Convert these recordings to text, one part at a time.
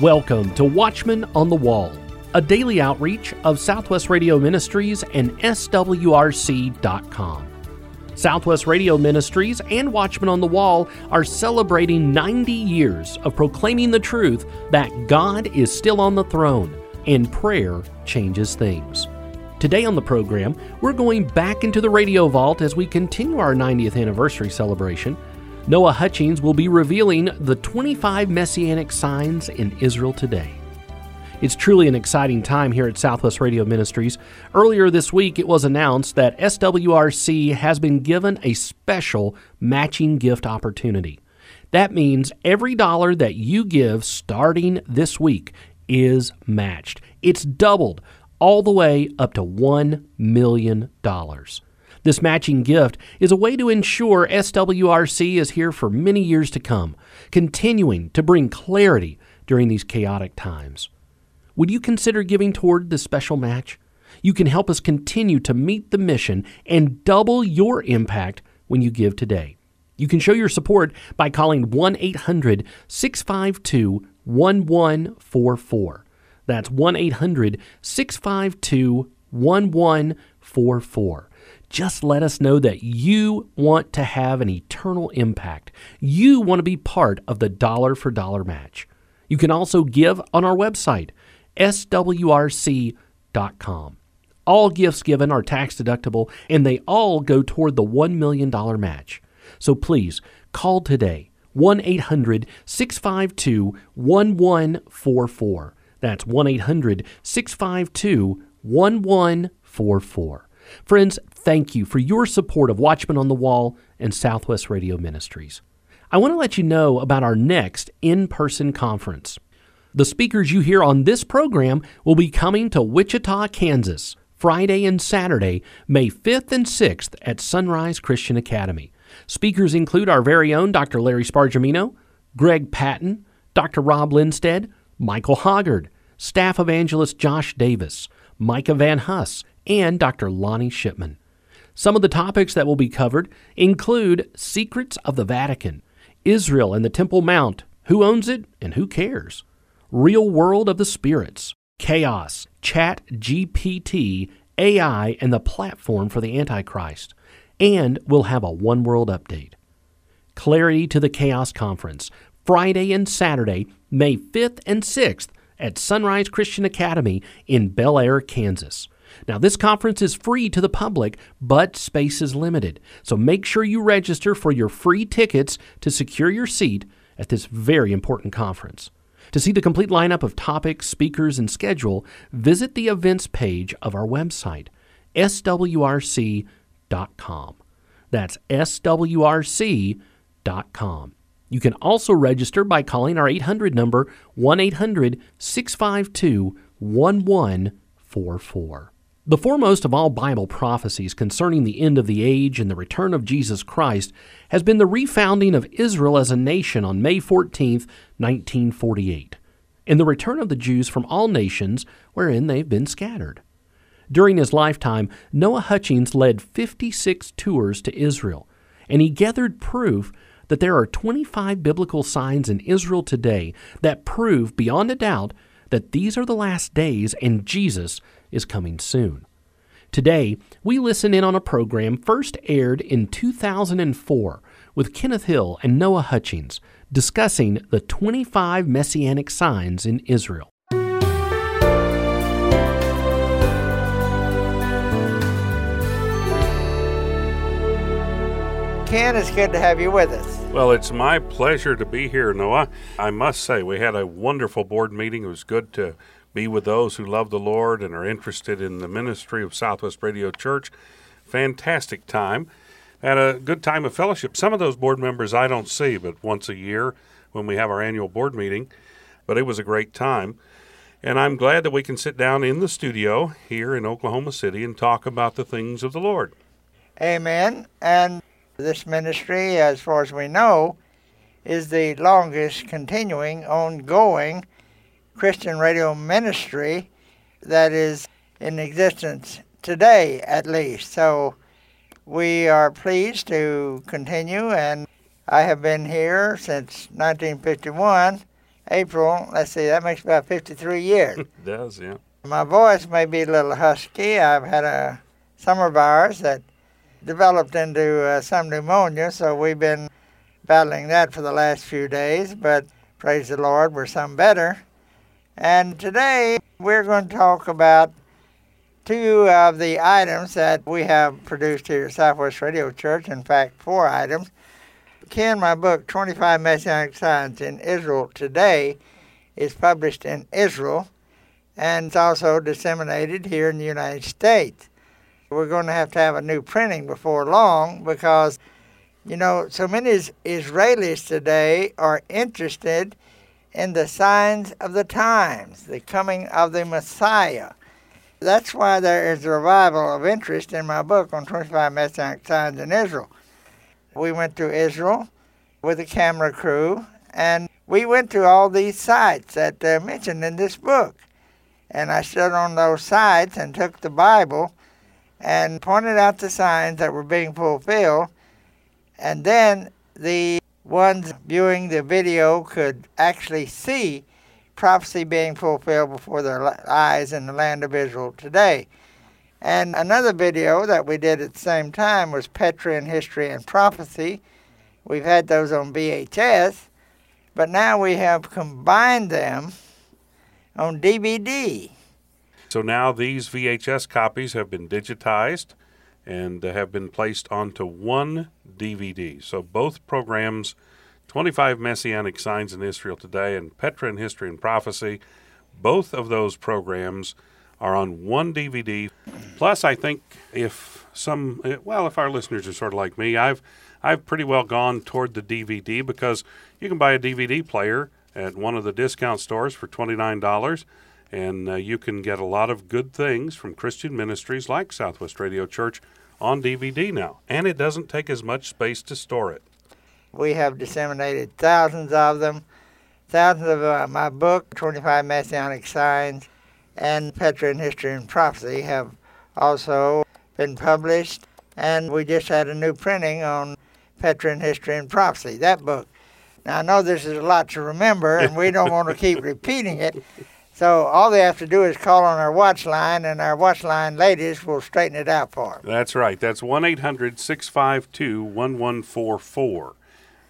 Welcome to Watchmen on the Wall, a daily outreach of Southwest Radio Ministries and SWRC.com. Southwest Radio Ministries and Watchmen on the Wall are celebrating 90 years of proclaiming the truth that God is still on the throne and prayer changes things. Today on the program, we're going back into the radio vault as we continue our 90th anniversary celebration. Noah Hutchings will be revealing the 25 messianic signs in Israel today. It's truly an exciting time here at Southwest Radio Ministries. Earlier this week, it was announced that SWRC has been given a special matching gift opportunity. That means every dollar that you give starting this week is matched. It's doubled all the way up to $1 million. This matching gift is a way to ensure SWRC is here for many years to come, continuing to bring clarity during these chaotic times. Would you consider giving toward this special match? You can help us continue to meet the mission and double your impact when you give today. You can show your support by calling 1 800 652 1144. That's 1 800 652 1144. Just let us know that you want to have an eternal impact. You want to be part of the dollar for dollar match. You can also give on our website, swrc.com. All gifts given are tax deductible and they all go toward the $1 million match. So please call today 1 800 652 1144. That's 1 800 652 1144. Friends, thank you for your support of Watchmen on the Wall and Southwest Radio Ministries. I want to let you know about our next in person conference. The speakers you hear on this program will be coming to Wichita, Kansas, Friday and Saturday, May 5th and 6th at Sunrise Christian Academy. Speakers include our very own Dr. Larry Spargimino, Greg Patton, Dr. Rob Lindsted, Michael Hoggard, Staff Evangelist Josh Davis, Micah Van Huss, and Dr. Lonnie Shipman. Some of the topics that will be covered include Secrets of the Vatican, Israel and the Temple Mount, who owns it and who cares, Real World of the Spirits, Chaos, Chat GPT, AI, and the platform for the Antichrist, and we'll have a One World update. Clarity to the Chaos Conference, Friday and Saturday, May 5th and 6th at Sunrise Christian Academy in Bel Aire, Kansas. Now, this conference is free to the public, but space is limited. So make sure you register for your free tickets to secure your seat at this very important conference. To see the complete lineup of topics, speakers, and schedule, visit the events page of our website, swrc.com. That's swrc.com. You can also register by calling our 800 number 1 800 652 1144. The foremost of all Bible prophecies concerning the end of the age and the return of Jesus Christ has been the refounding of Israel as a nation on May 14, 1948, and the return of the Jews from all nations wherein they've been scattered. During his lifetime, Noah Hutchings led 56 tours to Israel, and he gathered proof that there are 25 biblical signs in Israel today that prove beyond a doubt that these are the last days and Jesus is coming soon. Today, we listen in on a program first aired in 2004 with Kenneth Hill and Noah Hutchings discussing the 25 messianic signs in Israel. Ken, it's good to have you with us. Well, it's my pleasure to be here, Noah. I must say, we had a wonderful board meeting. It was good to be with those who love the Lord and are interested in the ministry of Southwest Radio Church. Fantastic time. Had a good time of fellowship. Some of those board members I don't see but once a year when we have our annual board meeting, but it was a great time. And I'm glad that we can sit down in the studio here in Oklahoma City and talk about the things of the Lord. Amen. And this ministry, as far as we know, is the longest continuing, ongoing Christian radio ministry that is in existence today, at least. So we are pleased to continue, and I have been here since 1951 April, let's see, that makes about 53 years. It does, yeah. My voice may be a little husky. I've had a summer virus that developed into uh, some pneumonia, so we've been battling that for the last few days, but praise the Lord, we're some better. And today we're going to talk about two of the items that we have produced here at Southwest Radio Church, in fact, four items. Ken, my book, 25 Messianic Signs in Israel Today, is published in Israel and it's also disseminated here in the United States. We're going to have to have a new printing before long because, you know, so many Israelis today are interested in the signs of the times, the coming of the Messiah. That's why there is a revival of interest in my book on 25 Messianic signs in Israel. We went to Israel with a camera crew, and we went to all these sites that are mentioned in this book. And I stood on those sites and took the Bible and pointed out the signs that were being fulfilled. And then the ones viewing the video could actually see prophecy being fulfilled before their eyes in the land of Israel today. And another video that we did at the same time was Petra in History and Prophecy. We've had those on VHS, but now we have combined them on DVD. So now these VHS copies have been digitized and have been placed onto one DVD. So both programs, 25 Messianic Signs in Israel Today and Petra in History and Prophecy, both of those programs are on one DVD. Plus, I think if some, eh, well, if our listeners are sort of like me, I've I've pretty well gone toward the DVD because you can buy a DVD player at one of the discount stores for twenty nine dollars, and uh, you can get a lot of good things from Christian ministries like Southwest Radio Church on DVD now, and it doesn't take as much space to store it. We have disseminated thousands of them, thousands of uh, my book, 25 Messianic Signs and Petra in History and Prophecy have also been published. And we just had a new printing on Petra in History and Prophecy, that book. Now, I know this is a lot to remember, and we don't want to keep repeating it. So all they have to do is call on our watch line, and our watch line ladies will straighten it out for them. That's right. That's 1 800 652 1144.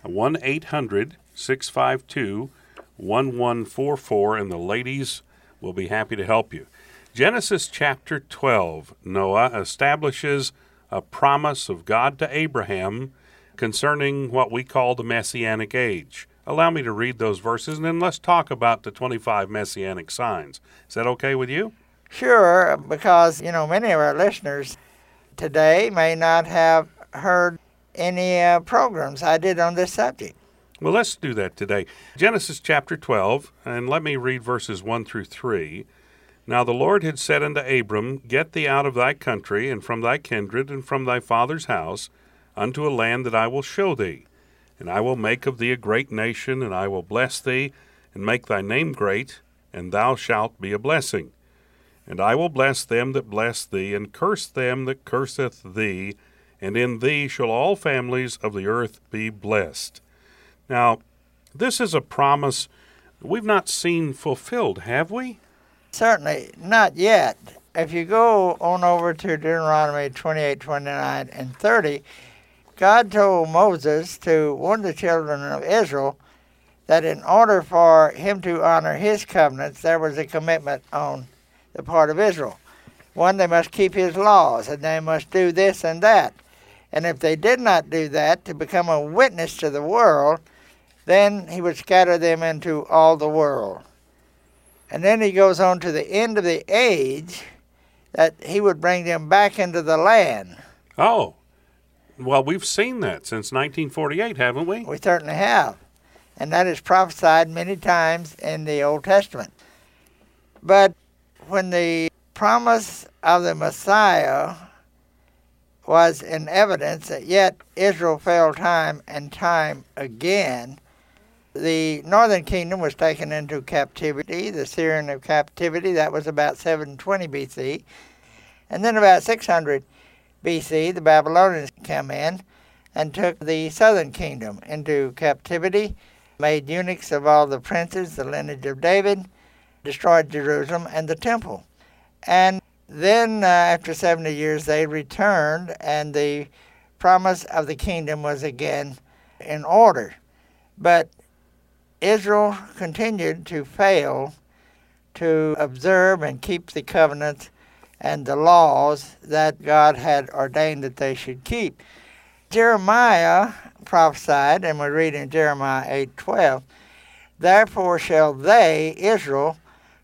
1 800 652 1144, and the ladies will be happy to help you. Genesis chapter 12, Noah establishes a promise of God to Abraham concerning what we call the Messianic age. Allow me to read those verses and then let's talk about the 25 Messianic signs. Is that okay with you? Sure, because, you know, many of our listeners today may not have heard any uh, programs I did on this subject. Well, let's do that today. Genesis chapter 12, and let me read verses 1 through 3. Now the Lord had said unto Abram, Get thee out of thy country, and from thy kindred, and from thy father's house, unto a land that I will show thee. And I will make of thee a great nation, and I will bless thee, and make thy name great, and thou shalt be a blessing. And I will bless them that bless thee, and curse them that curseth thee, and in thee shall all families of the earth be blessed. Now, this is a promise we've not seen fulfilled, have we? Certainly not yet. If you go on over to Deuteronomy 28, 29, and 30, God told Moses to warn the children of Israel that in order for him to honor his covenants, there was a commitment on the part of Israel. One, they must keep his laws, and they must do this and that. And if they did not do that, to become a witness to the world, then he would scatter them into all the world. And then he goes on to the end of the age that he would bring them back into the land. Oh, well, we've seen that since 1948, haven't we? We certainly have. And that is prophesied many times in the Old Testament. But when the promise of the Messiah was in evidence that yet Israel failed time and time again, the northern kingdom was taken into captivity, the Syrian of captivity, that was about 720 BC. And then about 600 BC, the Babylonians came in and took the southern kingdom into captivity. made eunuchs of all the princes, the lineage of David, destroyed Jerusalem and the temple. And then, uh, after 70 years, they returned, and the promise of the kingdom was again in order. But Israel continued to fail to observe and keep the covenants and the laws that God had ordained that they should keep. Jeremiah prophesied, and we read in Jeremiah 8:12, Therefore shall they, Israel,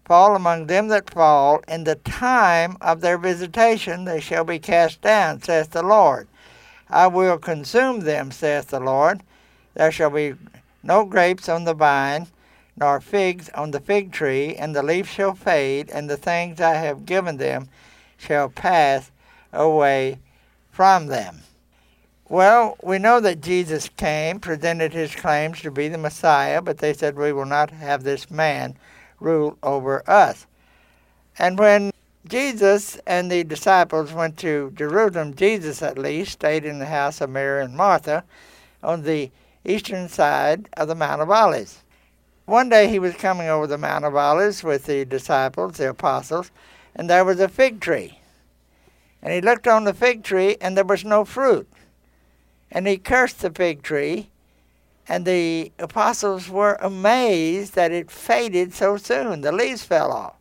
fall among them that fall, in the time of their visitation they shall be cast down, saith the Lord. I will consume them, saith the Lord. There shall be no grapes on the vine, nor figs on the fig tree, and the leaf shall fade, and the things I have given them shall pass away from them. Well, we know that Jesus came, presented his claims to be the Messiah, but they said, We will not have this man rule over us. And when Jesus and the disciples went to Jerusalem, Jesus at least stayed in the house of Mary and Martha on the eastern side of the Mount of Olives. One day he was coming over the Mount of Olives with the disciples, the apostles, and there was a fig tree. And he looked on the fig tree, and there was no fruit. And he cursed the fig tree, and the apostles were amazed that it faded so soon. The leaves fell off.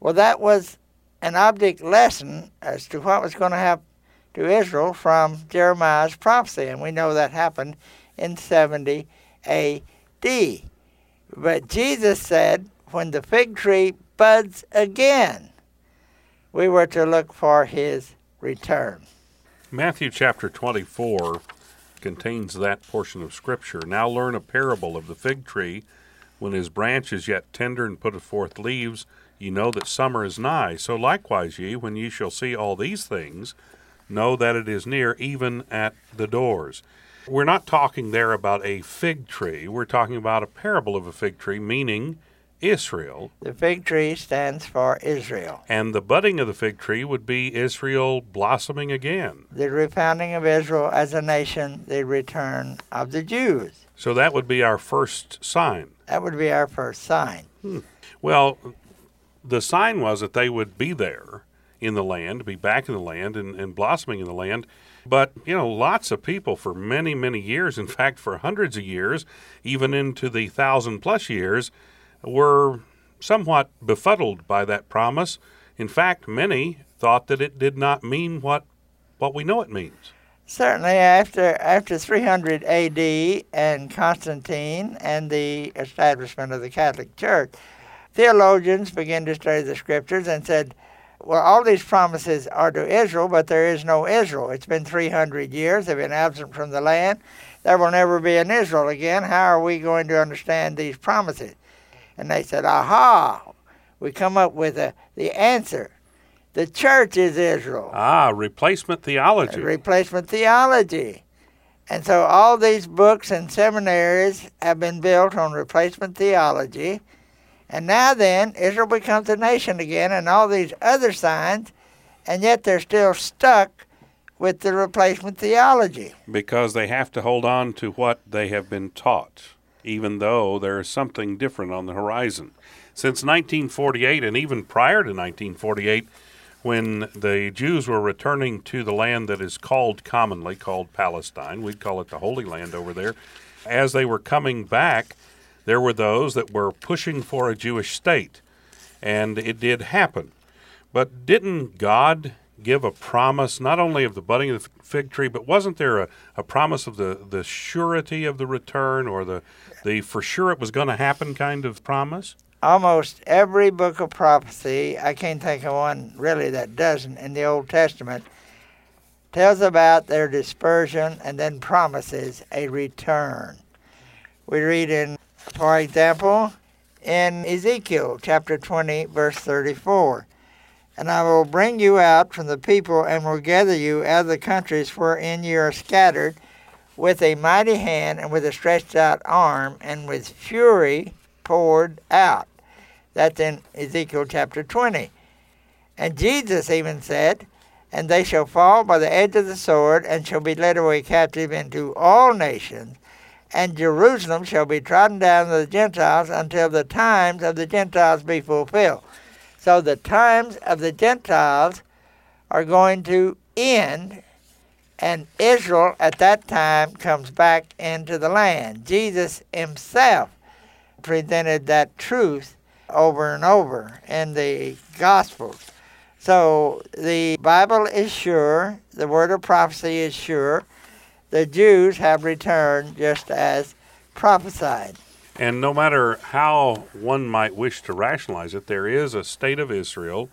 Well, that was an object lesson as to what was going to happen to Israel from Jeremiah's prophecy, and we know that happened in 70 A.D. But Jesus said, when the fig tree buds again, we were to look for his return. Matthew chapter 24 contains that portion of Scripture. Now learn a parable of the fig tree. When his branch is yet tender and putteth forth leaves, ye know that summer is nigh. So likewise ye, when ye shall see all these things, know that it is near, even at the doors. We're not talking there about a fig tree. We're talking about a parable of a fig tree, meaning Israel. The fig tree stands for Israel. And the budding of the fig tree would be Israel blossoming again. The refounding of Israel as a nation, the return of the Jews. So that would be our first sign. That would be our first sign. Hmm. Well, the sign was that they would be there in the land, be back in the land, and, and blossoming in the land. But, you know, lots of people for many, many years, in fact, for hundreds of years, even into the thousand plus years, were somewhat befuddled by that promise. In fact, many thought that it did not mean what, what we know it means. Certainly, after after 300 A.D. and Constantine and the establishment of the Catholic Church, theologians began to study the scriptures and said, well, all these promises are to Israel, but there is no Israel. It's been 300 years. They've been absent from the land. There will never be an Israel again. How are we going to understand these promises? And they said, aha, we come up with a, the answer. The church is Israel. Ah, replacement theology. Replacement theology. And so all these books and seminaries have been built on replacement theology. And now then, Israel becomes a nation again and all these other signs, and yet they're still stuck with the replacement theology. Because they have to hold on to what they have been taught, even though there is something different on the horizon. Since 1948, and even prior to 1948, when the Jews were returning to the land that is called commonly called Palestine, we'd call it the Holy Land over there, as they were coming back, there were those that were pushing for a Jewish state, and it did happen. But didn't God give a promise not only of the budding of the fig tree, but wasn't there a, a promise of the, the surety of the return or the, the for sure it was going to happen kind of promise? Almost every book of prophecy, I can't think of one really that doesn't in the Old Testament, tells about their dispersion and then promises a return. We read in for example, in Ezekiel chapter 20, verse 34, and I will bring you out from the people and will gather you out of the countries wherein you are scattered with a mighty hand and with a stretched out arm and with fury poured out. That's in Ezekiel chapter 20. And Jesus even said, And they shall fall by the edge of the sword and shall be led away captive into all nations and Jerusalem shall be trodden down of the Gentiles until the times of the Gentiles be fulfilled. So the times of the Gentiles are going to end, and Israel at that time comes back into the land. Jesus himself presented that truth over and over in the Gospels. So the Bible is sure, the word of prophecy is sure. The Jews have returned just as prophesied. And no matter how one might wish to rationalize it, there is a state of Israel.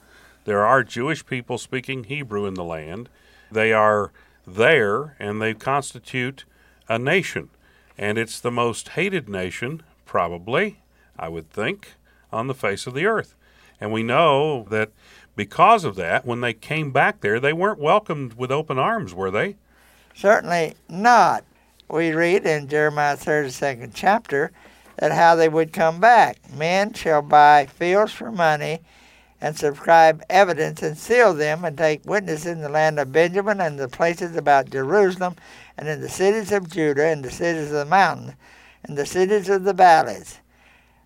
There are Jewish people speaking Hebrew in the land. They are there and they constitute a nation. And it's the most hated nation, probably, I would think, on the face of the earth. And we know that because of that, when they came back there, they weren't welcomed with open arms, were they? Certainly not. We read in Jeremiah 32nd chapter that how they would come back. Men shall buy fields for money and subscribe evidence and seal them and take witness in the land of Benjamin and the places about Jerusalem and in the cities of Judah and the cities of the mountains and the cities of the valleys.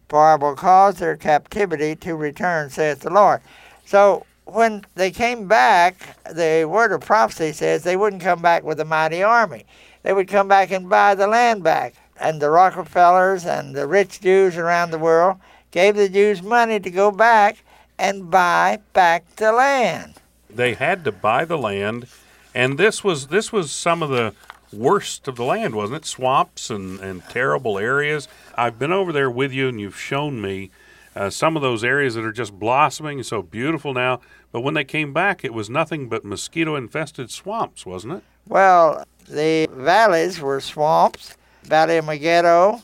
For I will cause their captivity to return, saith the Lord. So when they came back, the word of prophecy says they wouldn't come back with a mighty army. They would come back and buy the land back and the Rockefellers and the rich Jews around the world gave the Jews money to go back and buy back the land. They had to buy the land, and this was this was some of the worst of the land, wasn't it? Swamps and, and terrible areas. I've been over there with you, and you've shown me uh, some of those areas that are just blossoming, so beautiful now. But when they came back, it was nothing but mosquito infested swamps, wasn't it? Well, the valleys were swamps Valley of Megiddo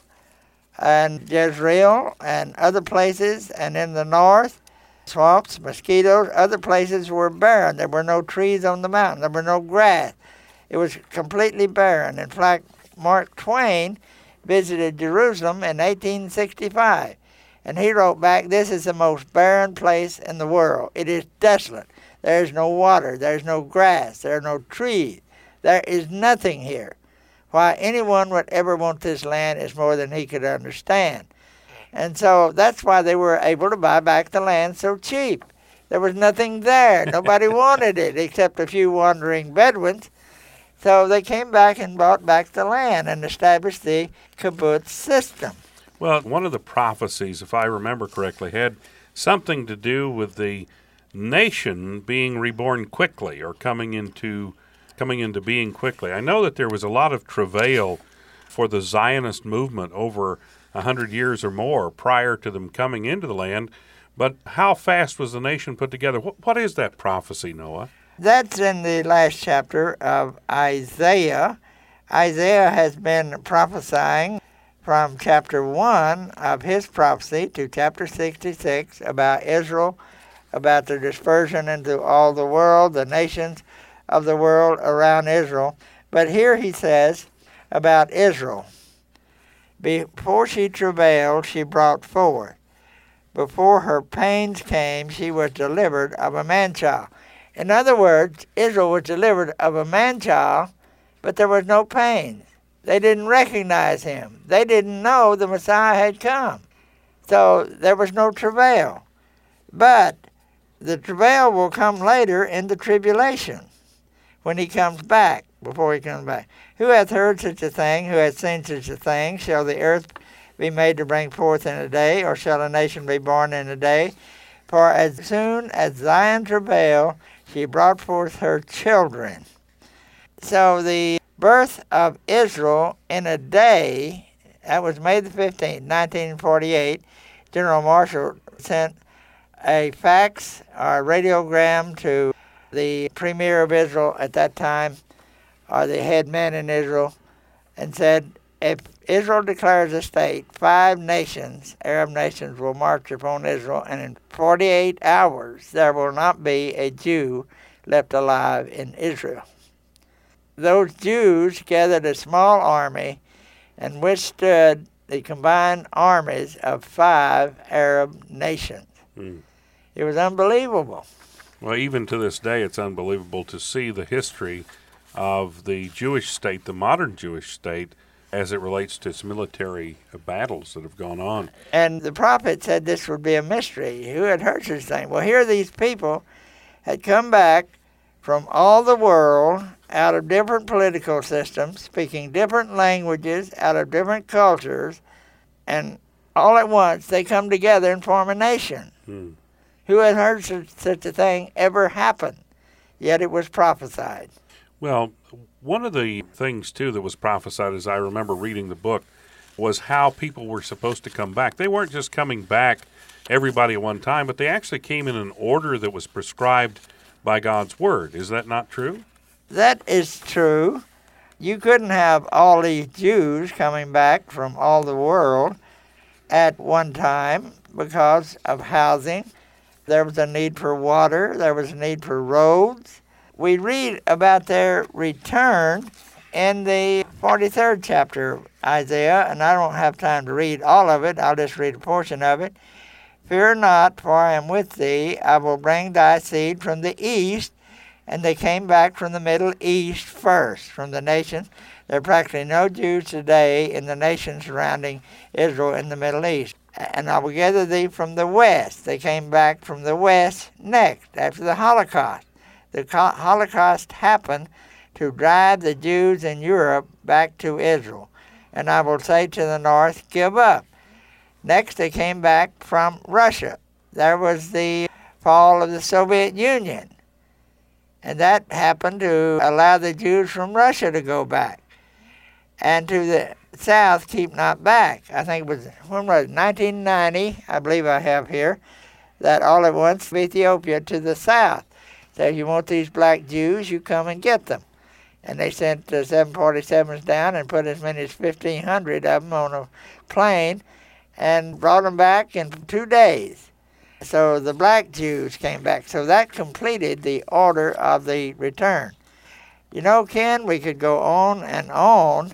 and Jezreel and other places, and in the north, swamps, mosquitoes, other places were barren. There were no trees on the mountain, there were no grass. It was completely barren. In fact, Mark Twain visited Jerusalem in 1865, and he wrote back, This is the most barren place in the world. It is desolate. There is no water, there is no grass, there are no trees. There is nothing here. Why anyone would ever want this land is more than he could understand. And so that's why they were able to buy back the land so cheap. There was nothing there. Nobody wanted it except a few wandering Bedouins. So they came back and bought back the land and established the kibbutz system. Well, one of the prophecies, if I remember correctly, had something to do with the nation being reborn quickly or coming into coming into being quickly. I know that there was a lot of travail for the Zionist movement over a hundred years or more prior to them coming into the land, but how fast was the nation put together? what, what is that prophecy, Noah? That's in the last chapter of Isaiah. Isaiah has been prophesying from chapter 1 of his prophecy to chapter 66 about Israel, about the dispersion into all the world, the nations, of the world around Israel. But here he says about Israel Before she travailed, she brought forth. Before her pains came, she was delivered of a man child. In other words, Israel was delivered of a man child, but there was no pain. They didn't recognize him. They didn't know the Messiah had come. So there was no travail. But the travail will come later in the tribulation when he comes back, before he comes back. Who hath heard such a thing? Who hath seen such a thing? Shall the earth be made to bring forth in a day, or shall a nation be born in a day? For as soon as Zion travailed, she brought forth her children. So the birth of Israel in a day, that was May the 15th, 1948, General Marshall sent a fax or a radiogram to the premier of Israel at that time, or the head man in Israel, and said, if Israel declares a state, five nations, Arab nations, will march upon Israel, and in 48 hours there will not be a Jew left alive in Israel. Those Jews gathered a small army and withstood the combined armies of five Arab nations. Mm. It was unbelievable. Well, even to this day, it's unbelievable to see the history of the Jewish state, the modern Jewish state, as it relates to its military battles that have gone on. And the prophet said this would be a mystery. Who had heard such thing? Well, here these people had come back from all the world out of different political systems, speaking different languages, out of different cultures, and all at once they come together and form a nation. Hmm. Who had heard such, such a thing ever happen? Yet it was prophesied. Well, one of the things, too, that was prophesied as I remember reading the book was how people were supposed to come back. They weren't just coming back, everybody at one time, but they actually came in an order that was prescribed by God's Word. Is that not true? That is true. You couldn't have all these Jews coming back from all the world at one time because of housing. There was a need for water, there was a need for roads, we read about their return in the 43rd chapter of Isaiah, and I don't have time to read all of it. I'll just read a portion of it. Fear not, for I am with thee. I will bring thy seed from the east. And they came back from the Middle East first, from the nations. There are practically no Jews today in the nations surrounding Israel in the Middle East. And I will gather thee from the west. They came back from the west next, after the Holocaust the Holocaust happened to drive the Jews in Europe back to Israel. And I will say to the north, give up. Next, they came back from Russia. There was the fall of the Soviet Union. And that happened to allow the Jews from Russia to go back. And to the south, keep not back. I think it was, when was it, 1990, I believe I have here, that all at once Ethiopia to the south said, if you want these black Jews, you come and get them. And they sent the 747s down and put as many as 1,500 of them on a plane and brought them back in two days. So the black Jews came back. So that completed the order of the return. You know, Ken, we could go on and on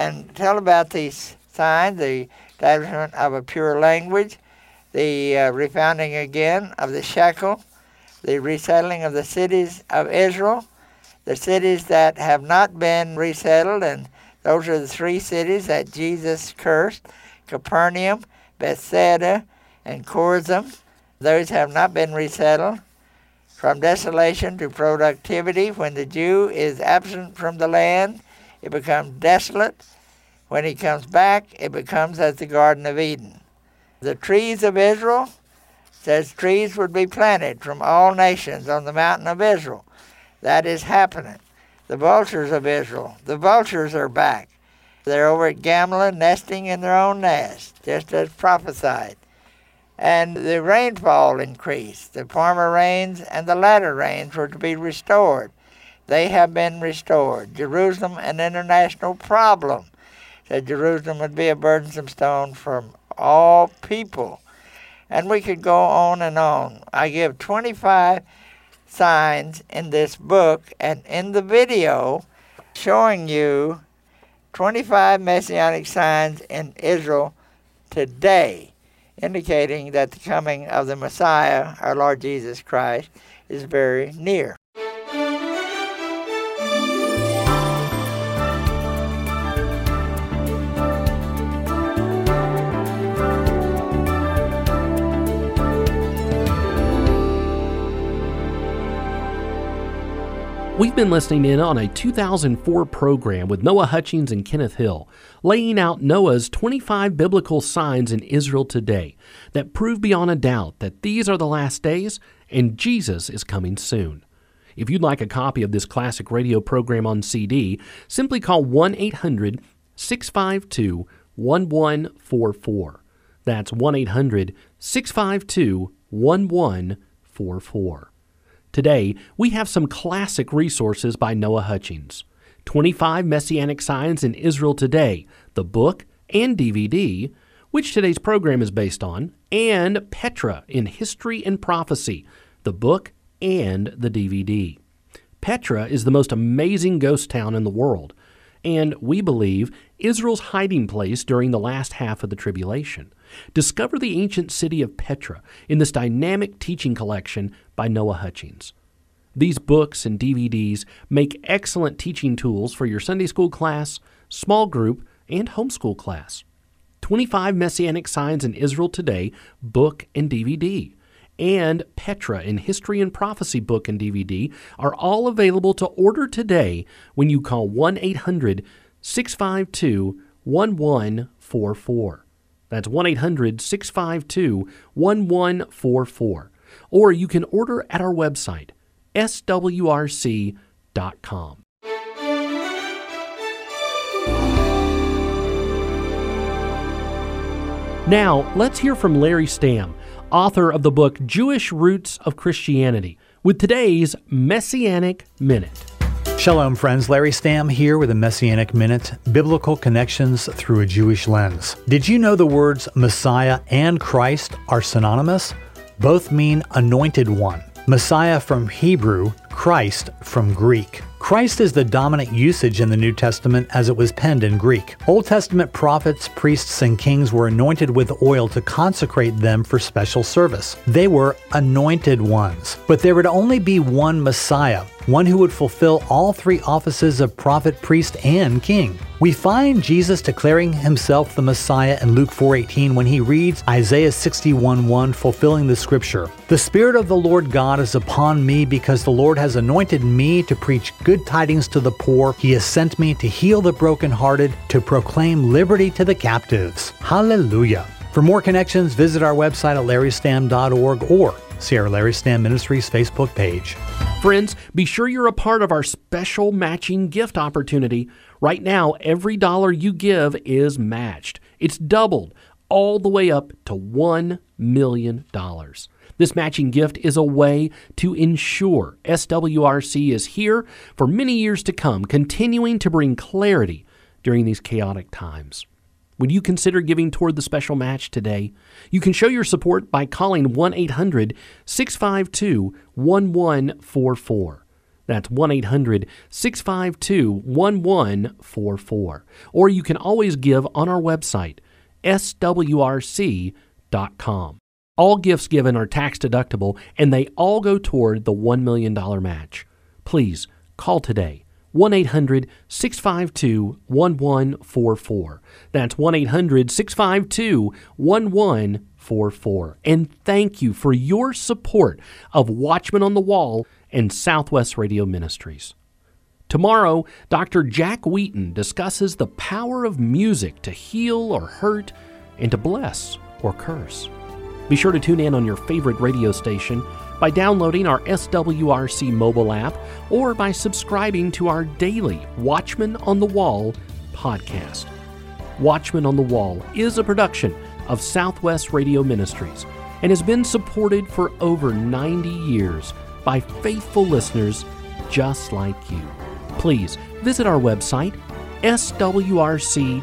and tell about the sign, the establishment of a pure language, the uh, refounding again of the shekel, the resettling of the cities of Israel, the cities that have not been resettled, and those are the three cities that Jesus cursed Capernaum, Bethsaida, and Chorazin. Those have not been resettled. From desolation to productivity, when the Jew is absent from the land, it becomes desolate. When he comes back, it becomes as the Garden of Eden. The trees of Israel says trees would be planted from all nations on the mountain of Israel. That is happening. The vultures of Israel, the vultures are back. They're over at Gamla nesting in their own nest, just as prophesied. And the rainfall increased. The former rains and the latter rains were to be restored. They have been restored. Jerusalem, an international problem. That Jerusalem would be a burdensome stone from all people. And we could go on and on. I give 25 signs in this book and in the video showing you 25 messianic signs in Israel today, indicating that the coming of the Messiah, our Lord Jesus Christ, is very near. We've been listening in on a 2004 program with Noah Hutchings and Kenneth Hill, laying out Noah's 25 biblical signs in Israel today that prove beyond a doubt that these are the last days and Jesus is coming soon. If you'd like a copy of this classic radio program on CD, simply call 1 800 652 1144. That's 1 800 652 1144. Today, we have some classic resources by Noah Hutchings 25 Messianic Signs in Israel Today, the book and DVD, which today's program is based on, and Petra in History and Prophecy, the book and the DVD. Petra is the most amazing ghost town in the world, and we believe Israel's hiding place during the last half of the tribulation. Discover the ancient city of Petra in this dynamic teaching collection by Noah Hutchings. These books and DVDs make excellent teaching tools for your Sunday school class, small group, and homeschool class. 25 Messianic Signs in Israel Today book and DVD, and Petra in History and Prophecy book and DVD are all available to order today when you call 1 800 652 1144. That's 1 800 652 1144. Or you can order at our website, swrc.com. Now, let's hear from Larry Stamm, author of the book Jewish Roots of Christianity, with today's Messianic Minute. Shalom, friends. Larry Stamm here with a Messianic Minute Biblical Connections Through a Jewish Lens. Did you know the words Messiah and Christ are synonymous? Both mean anointed one. Messiah from Hebrew, Christ from Greek. Christ is the dominant usage in the New Testament as it was penned in Greek. Old Testament prophets, priests, and kings were anointed with oil to consecrate them for special service. They were anointed ones. But there would only be one Messiah, one who would fulfill all three offices of prophet, priest, and king. We find Jesus declaring himself the Messiah in Luke 4:18 when he reads Isaiah 61:1 fulfilling the scripture. The spirit of the Lord God is upon me because the Lord has anointed me to preach good tidings to the poor. He has sent me to heal the brokenhearted, to proclaim liberty to the captives. Hallelujah. For more connections, visit our website at larrystamm.org or see our Larry Stamm Ministries Facebook page. Friends, be sure you're a part of our special matching gift opportunity. Right now, every dollar you give is matched. It's doubled all the way up to $1 million. This matching gift is a way to ensure SWRC is here for many years to come, continuing to bring clarity during these chaotic times. Would you consider giving toward the special match today? You can show your support by calling 1 800 652 1144. That's 1 800 652 1144. Or you can always give on our website, swrc.com. All gifts given are tax deductible and they all go toward the $1 million match. Please call today 1 800 652 1144. That's 1 800 652 1144. And thank you for your support of Watchman on the Wall and Southwest Radio Ministries. Tomorrow, Dr. Jack Wheaton discusses the power of music to heal or hurt and to bless or curse. Be sure to tune in on your favorite radio station by downloading our SWRC mobile app or by subscribing to our daily Watchman on the Wall podcast. Watchman on the Wall is a production of Southwest Radio Ministries and has been supported for over 90 years by faithful listeners just like you. Please visit our website, swrc.com